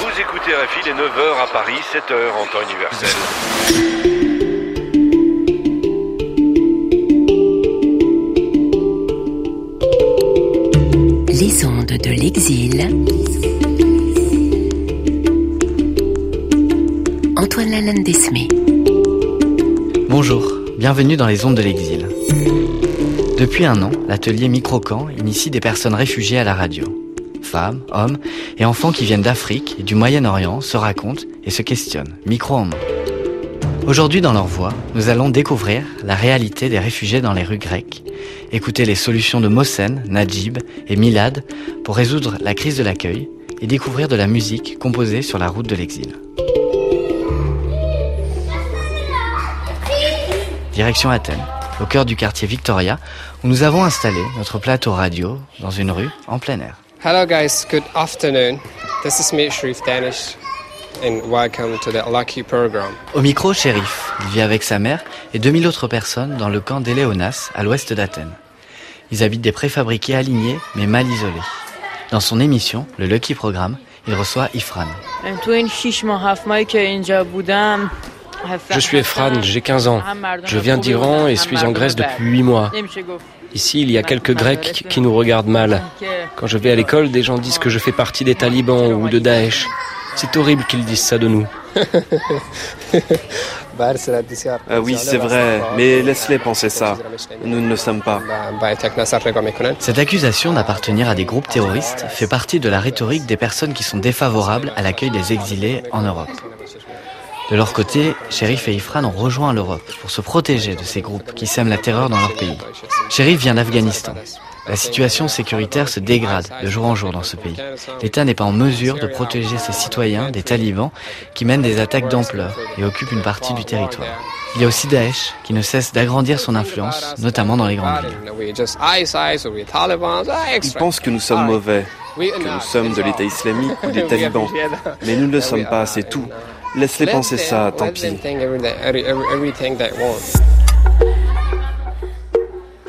Vous écoutez RFI les 9h à Paris, 7h en temps universel. Les ondes de l'exil. Antoine Lalanne Desmé. Bonjour, bienvenue dans les ondes de l'exil. Depuis un an, l'atelier Microcamp initie des personnes réfugiées à la radio. Femmes, hommes et enfants qui viennent d'Afrique et du Moyen-Orient se racontent et se questionnent, micro en main. Aujourd'hui, dans leur voix, nous allons découvrir la réalité des réfugiés dans les rues grecques, écouter les solutions de Mossen, Najib et Milad pour résoudre la crise de l'accueil et découvrir de la musique composée sur la route de l'exil. Direction Athènes, au cœur du quartier Victoria, où nous avons installé notre plateau radio dans une rue en plein air. Hello guys, good afternoon. This is me, Sharif Danish, and welcome to the Lucky program. Au micro, Shérif. Il vit avec sa mère et 2000 autres personnes dans le camp d'Éléonas, à l'ouest d'Athènes. Ils habitent des préfabriqués alignés, mais mal isolés. Dans son émission, le Lucky Programme, il reçoit Ifran. Je suis Efran, j'ai 15 ans. Je viens d'Iran et suis en Grèce depuis 8 mois. Ici, il y a quelques Grecs qui nous regardent mal. Quand je vais à l'école, des gens disent que je fais partie des talibans ou de Daesh. C'est horrible qu'ils disent ça de nous. Ah oui, c'est vrai, mais laisse-les penser ça. Nous ne le sommes pas. Cette accusation d'appartenir à des groupes terroristes fait partie de la rhétorique des personnes qui sont défavorables à l'accueil des exilés en Europe. De leur côté, Sherif et Ifran ont rejoint l'Europe pour se protéger de ces groupes qui sèment la terreur dans leur pays. Sherif vient d'Afghanistan. La situation sécuritaire se dégrade de jour en jour dans ce pays. L'État n'est pas en mesure de protéger ses citoyens des talibans qui mènent des attaques d'ampleur et occupent une partie du territoire. Il y a aussi Daesh qui ne cesse d'agrandir son influence, notamment dans les grandes villes. Ils pensent que nous sommes mauvais, que nous sommes de l'État islamique ou des talibans. Mais nous ne le sommes pas, c'est tout. Laisse-les penser ça, tant pis.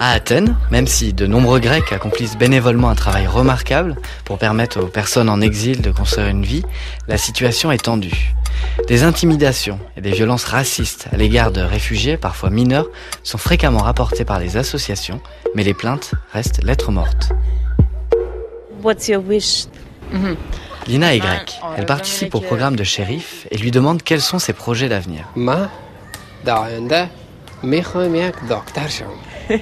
À Athènes, même si de nombreux Grecs accomplissent bénévolement un travail remarquable pour permettre aux personnes en exil de construire une vie, la situation est tendue. Des intimidations et des violences racistes à l'égard de réfugiés, parfois mineurs, sont fréquemment rapportées par les associations, mais les plaintes restent lettres mortes. Lina est grecque. Elle participe au programme de shérif et lui demande quels sont ses projets d'avenir.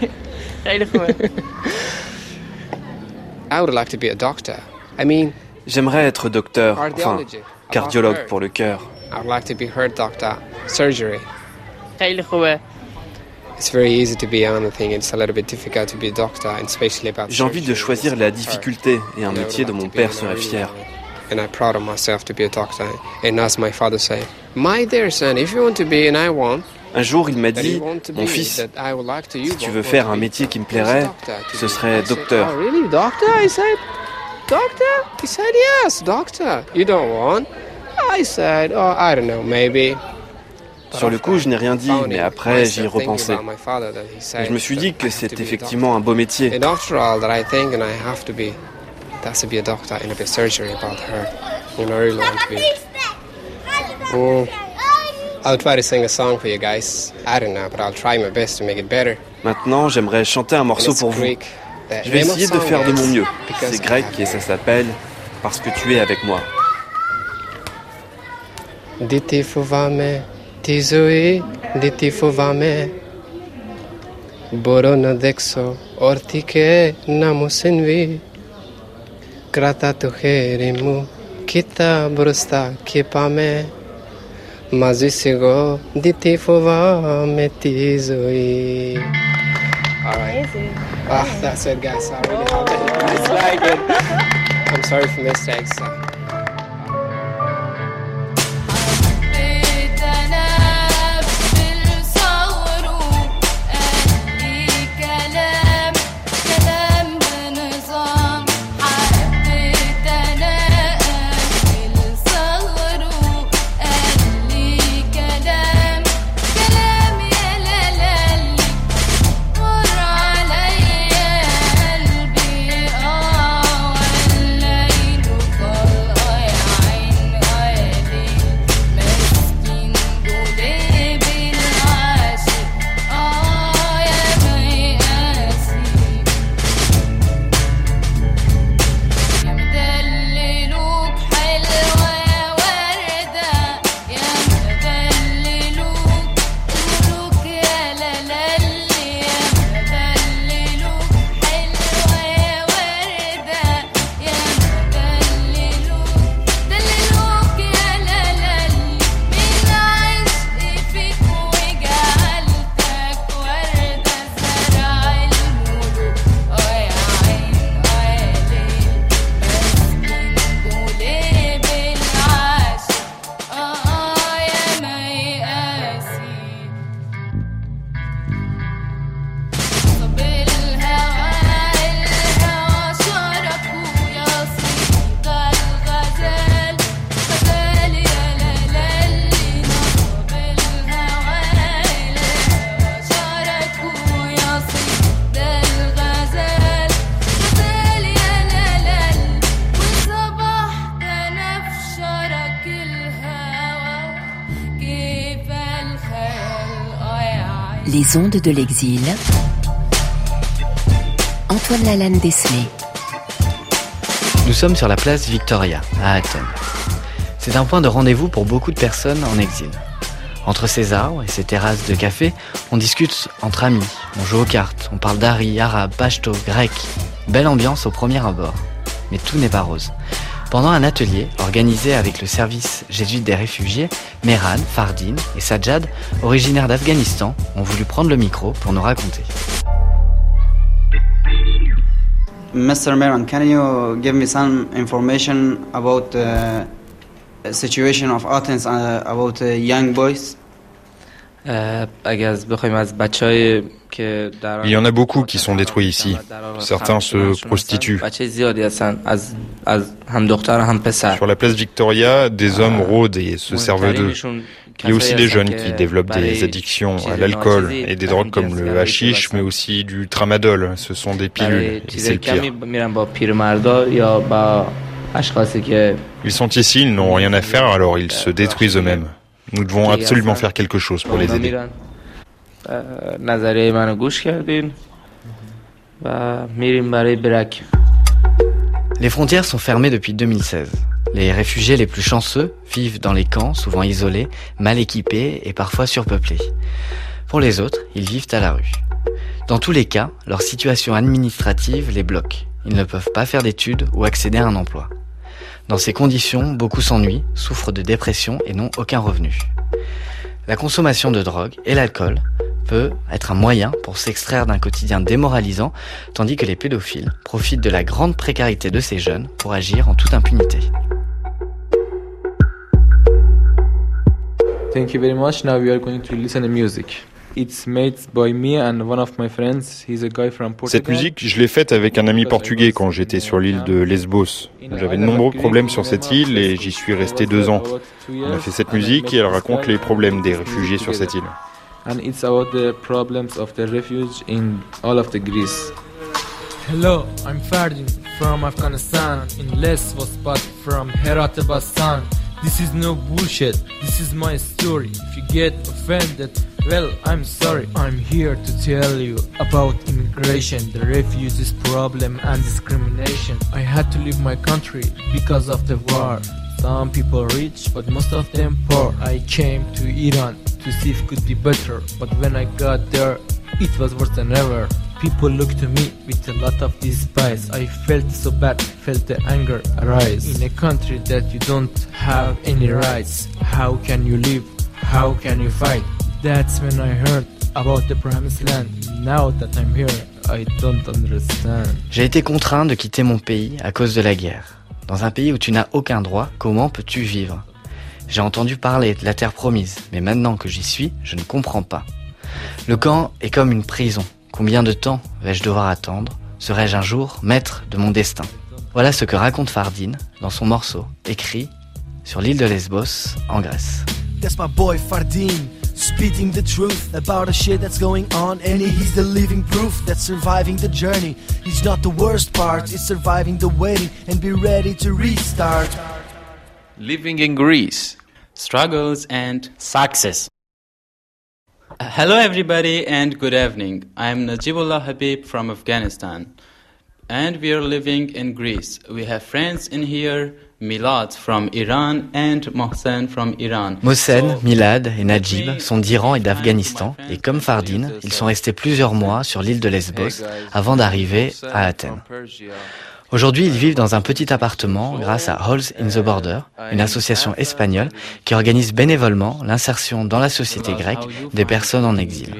J'aimerais être docteur, enfin, cardiologue pour le cœur. J'ai envie de choisir la difficulté et un métier dont mon père serait fier. And I'm proud of myself to be a doctor. And as my father say, my dear son, if you want to be, and I want, Un jour, il m'a dit, mon fils, si tu veux faire un métier qui me plairait, ce serait docteur. Oh, really, doctor? I said, doctor? He said, yes, doctor. You don't want? I said, oh, I don't know, maybe. Sur le coup, je n'ai rien dit, mais après, j'y repensais. Et je me suis dit que c'est effectivement un beau métier. That's to be a doctor and a bit surgery about her. You know, I really want to be. Mm. I'll try to sing a song for you guys. I don't know, but I'll try my best to make it better. Maintenant, j'aimerais chanter un morceau pour vous. Je vais essayer de faire de mon mieux. C'est grec et ça s'appelle Parce que tu es avec moi. Dite fovame, ti zoe, dite fovame. Borona dexo, ortike namusenvi. Krata to heremu, kita brosta kipame. Mazisigo, dite fovame, ti zoe. All right. Ah, that's it, guys. I really hope that you guys like it. I'm sorry for mistakes. Ondes de l'exil. Antoine Lalanne. Nous sommes sur la place Victoria, à Athènes. C'est un point de rendez-vous pour beaucoup de personnes en exil. Entre ces arbres et ces terrasses de café, on discute entre amis, on joue aux cartes, on parle d'ari, arabe, pashto, grec. Belle ambiance au premier abord. Mais tout n'est pas rose. Pendant un atelier organisé avec le service jésuite des réfugiés, Mehran, Fardin et Sajjad, originaires d'Afghanistan, ont voulu prendre le micro pour nous raconter. Mr. Mehran, can you give me some information about the situation of Athens, uh, about uh, young boys? Il y en a beaucoup qui sont détruits ici. Certains se prostituent. Sur la place Victoria, des hommes rôdent et se servent d'eux. Il y a aussi des jeunes qui développent des addictions à l'alcool et des drogues comme le hashish, mais aussi du tramadol. Ce sont des pilules, et c'est le pire. Ils sont ici, ils n'ont rien à faire, alors ils se détruisent eux-mêmes. Nous devons absolument faire quelque chose pour les aider. Les frontières sont fermées depuis 2016. Les réfugiés les plus chanceux vivent dans les camps, souvent isolés, mal équipés et parfois surpeuplés. Pour les autres, ils vivent à la rue. Dans tous les cas, leur situation administrative les bloque. Ils ne peuvent pas faire d'études ou accéder à un emploi. Dans ces conditions, beaucoup s'ennuient, souffrent de dépression et n'ont aucun revenu. La consommation de drogue et l'alcool peut être un moyen pour s'extraire d'un quotidien démoralisant, tandis que les pédophiles profitent de la grande précarité de ces jeunes pour agir en toute impunité. Thank you very much. Now we are going to listen to music. Cette musique, je l'ai faite avec un ami portugais quand j'étais sur l'île de Lesbos. J'avais de nombreux problèmes sur cette île et j'y suis resté deux ans. On a fait cette musique et elle raconte les problèmes des réfugiés sur cette île. And it's about the problems of the refuge in all of the Greece. Hello, I'm Ferdin from Afghanistan in Lesbos, but from Herat Basan. This is no bullshit. This is my story. If you get offended, well, I'm sorry. I'm here to tell you about immigration, the refugees problem and discrimination. I had to leave my country because of the war. Some people rich, but most of them poor. I came to Iran to see if it could be better, but when I got there, it was worse than ever. People looked to me with a lot of despise. I felt so bad, felt the anger arise. In a country that you don't have any rights, how can you live? How can you fight? That's when I heard about the promised land. Now that I'm here, I don't understand. J'ai été contraint de quitter mon pays à cause de la guerre. Dans un pays où tu n'as aucun droit, comment peux-tu vivre? J'ai entendu parler de la terre promise, mais maintenant que j'y suis, je ne comprends pas. Le camp est comme une prison. Combien de temps vais-je devoir attendre Serai-je un jour maître de mon destin Voilà ce que raconte Fardin dans son morceau, écrit sur l'île de Lesbos, en Grèce. That's my boy Fardin, speaking the truth about shit that's going on. Living in Greece, struggles and success. Hello, everybody, and good evening. I'm Najibullah Habib from Afghanistan, and we are living in Greece. We have friends in here, Milad from Iran and Mohsen from Iran. Mohsen, Milad et Najib sont d'Iran et d'Afghanistan, et comme Fardin, ils sont restés plusieurs mois sur l'île de Lesbos avant d'arriver à Athènes. Aujourd'hui, ils vivent dans un petit appartement grâce à Holes in the Border, une association espagnole qui organise bénévolement l'insertion dans la société grecque des personnes en exil.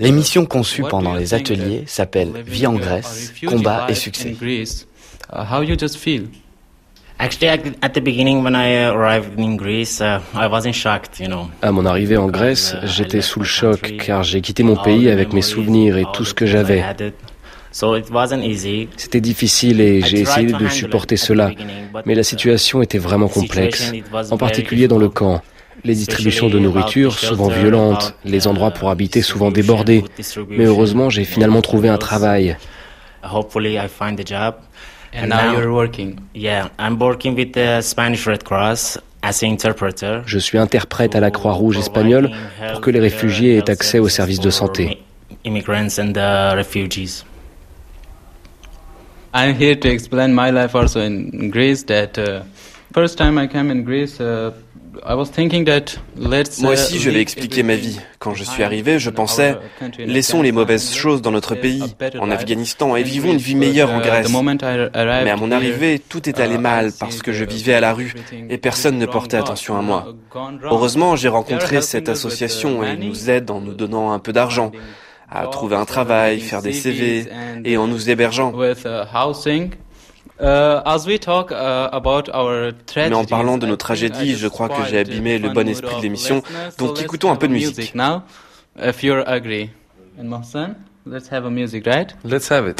L'émission conçue pendant les ateliers s'appelle Vie en Grèce, combat et succès. À mon arrivée en Grèce, j'étais sous le choc car j'ai quitté mon pays avec mes souvenirs et tout ce que j'avais. C'était difficile et j'ai essayé de supporter cela, mais la situation était vraiment complexe, en particulier dans le camp. Les distributions de nourriture souvent violentes, les endroits pour habiter souvent débordés. Mais heureusement, j'ai finalement trouvé un travail. Je suis interprète à la Croix-Rouge espagnole pour que les réfugiés aient accès aux services de santé. immigrants and the refugees. I'm here to explain my life also in Greece. That uh, first time I came in Greece, uh, Moi aussi, je vais expliquer ma vie. Quand je suis arrivé, je pensais, laissons les mauvaises choses dans notre pays, en Afghanistan, et vivons une vie meilleure en Grèce. Mais à mon arrivée, tout est allé mal parce que je vivais à la rue et personne ne portait attention à moi. Heureusement, j'ai rencontré cette association et ils nous aident en nous donnant un peu d'argent à trouver un travail, faire des CV et en nous hébergeant. Uh, uh, Mais en parlant de nos tragédies, je crois que j'ai abîmé le bon esprit de l'émission, donc écoutons un peu de musique. Now, if you're agree. And Mohsen, let's have a music, right? Let's have it.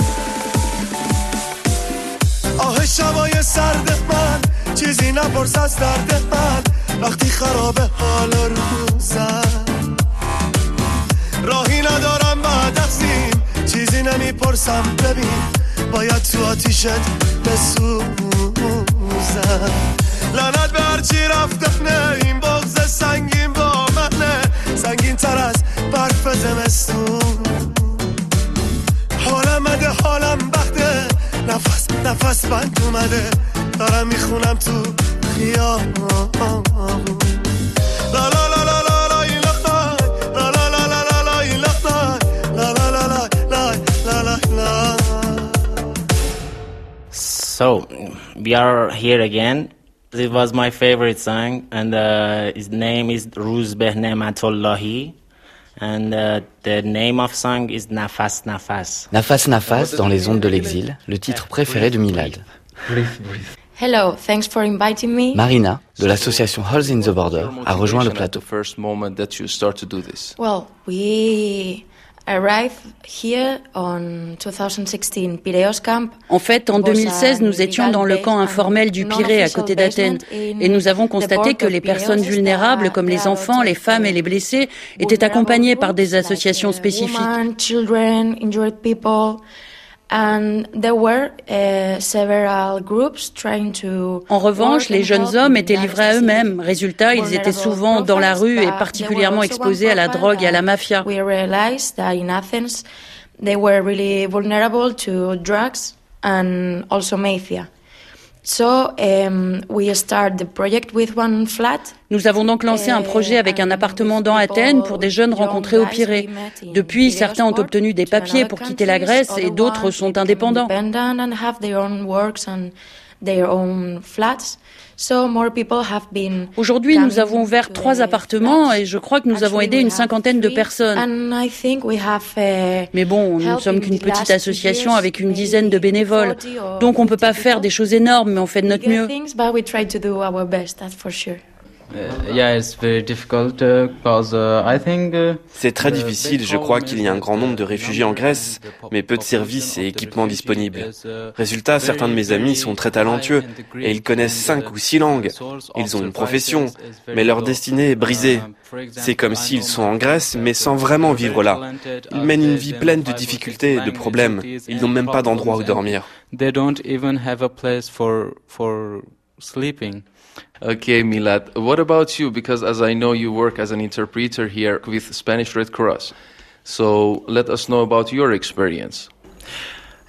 آه شبای سرد من چیزی نپرس از درد من وقتی خراب حال روزم راهی ندارم بعد از این چیزی نمی‌پرسم. ببین باید تو آتیشت بسوزم. لعنت به هرچی نه این بغز سنگین با منه. سنگین تر از برف زمستون. حالم مده حالم بخته. نفس نفس بند اومده. دارم می‌خونم تو خیابون. لا لا لا لا. So we are here again. It was my favorite song, and uh, his name is Ruzbeh Nematullahi. And uh, the name of song is Nafas Nafas. Nafas Nafas dans les ondes de l'exil, le titre préféré de Milad. Hello, thanks for inviting me. Marina, de l'association Holes in the Border, a rejoint le plateau. Well, we en fait, en 2016, nous étions dans le camp informel du Pirée à côté d'Athènes. et nous avons constaté que les personnes vulnérables comme les enfants, les femmes et les blessés étaient accompagnés par des associations spécifiques. Uh, en revanche, les jeunes hommes étaient livrés à eux-mêmes. Résultat, ils étaient souvent dans la rue et particulièrement exposés à la drogue et à la mafia. They Um, Nous avons donc lancé un projet avec un appartement dans Athènes pour des jeunes rencontrés au Pirée. Depuis, certains ont obtenu des papiers pour quitter la Grèce et d'autres sont indépendants. Aujourd'hui, nous avons ouvert trois appartements et je crois que nous avons aidé une cinquantaine de personnes. Mais bon, nous ne sommes qu'une petite association avec une dizaine de bénévoles. Donc on ne peut pas faire des choses énormes, mais on fait de notre mieux. C'est très difficile, je crois qu'il y a un grand nombre de réfugiés en Grèce, mais peu de services et équipements disponibles. Résultat, certains de mes amis sont très talentueux et ils connaissent cinq ou six langues. Ils ont une profession, mais leur destinée est brisée. C'est comme s'ils sont en Grèce, mais sans vraiment vivre là. Ils mènent une vie pleine de difficultés et de problèmes. Ils n'ont même pas d'endroit où dormir. Okay, Milad. What about you? Because as I know, you work as an interpreter here with Spanish Red Cross. So let us know about your experience.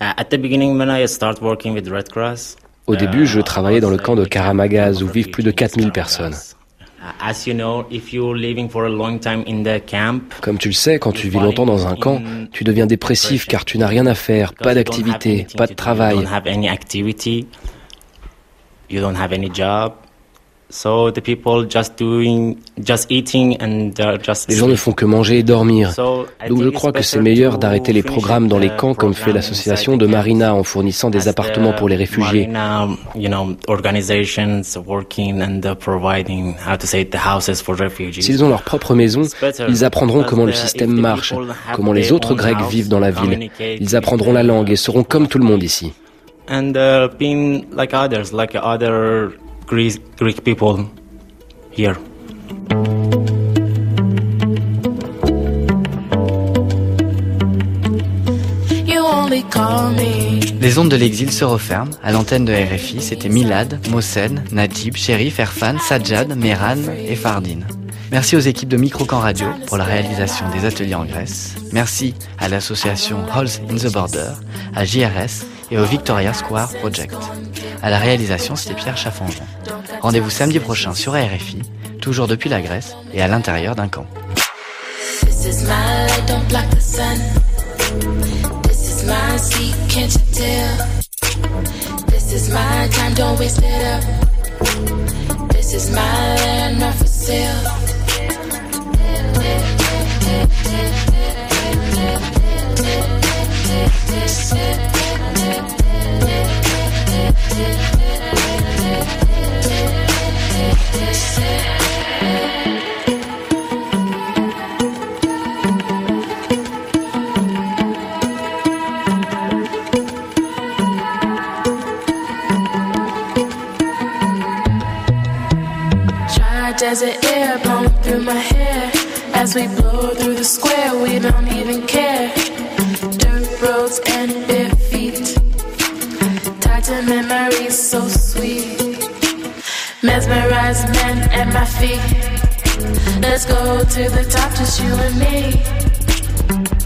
Uh, at the beginning, when I start working with Red Cross, Au début, je travaillais dans le camp de Karamagaz où vivent plus de 4000 personnes. Comme tu le sais, quand tu vis longtemps dans un camp, tu deviens dépressif car tu n'as rien à faire, pas d'activité, pas de travail. So the people just doing, just eating and just les gens ne font que manger et dormir. Donc je crois que c'est meilleur d'arrêter les programmes dans les camps comme fait l'association de Marina en fournissant des appartements pour les réfugiés. S'ils ont leur propre maison, ils apprendront comment le système marche, comment les autres Grecs vivent dans la ville. Ils apprendront la langue et seront comme tout le monde ici. And uh, being like others, like other Greek, Greek people here. Les ondes de l'exil se referment. À l'antenne de RFI, c'était Milad, Mohsen, Najib, Sherif, Erfan, Sajjad, Meran et Fardine. Merci aux équipes de Microcamp Radio pour la réalisation des ateliers en Grèce. Merci à l'association Halls in the Border, à JRS et au Victoria Square Project. À la réalisation, c'était Pierre Chaffanjon. Rendez-vous samedi prochain sur RFI, toujours depuis la Grèce et à l'intérieur d'un camp. Feet. Let's go to the top, just you and me.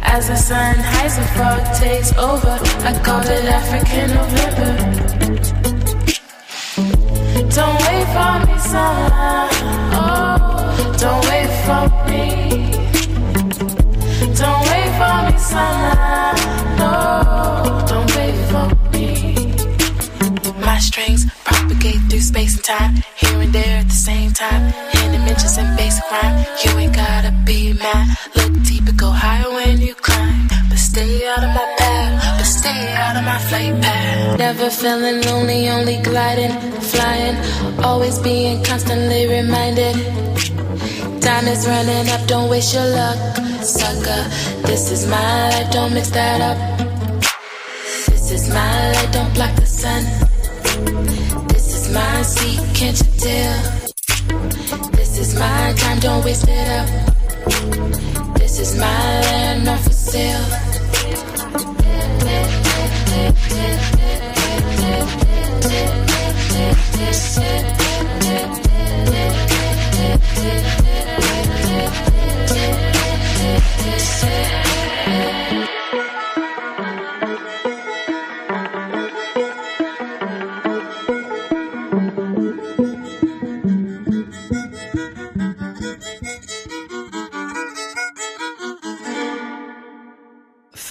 As the sun hides and fog takes over, I called it African November. Don't wait for me, son. Oh, don't wait for me. Don't wait for me, son. No, don't wait for me. My strings propagate through space and time, here and there at the same time. In dimensions and basic rhyme, you ain't gotta be mad. Look deep and go higher when you climb, but stay out of my path. But stay out of my flight path. Never feeling lonely, only gliding, flying, always being constantly reminded. Time is running up, don't waste your luck, sucker. This is my life, don't mix that up. This is my light, don't block the sun. My seat, can't you tell? This is my time, don't waste it up. This is my land, not for sale.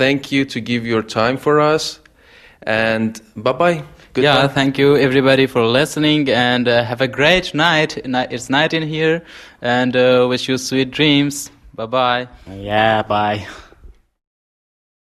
Thank you to give your time for us, and bye bye. Yeah, thank you everybody for listening, and uh, have a great night. It's night in here, and uh, wish you sweet dreams. Bye bye. Yeah, bye.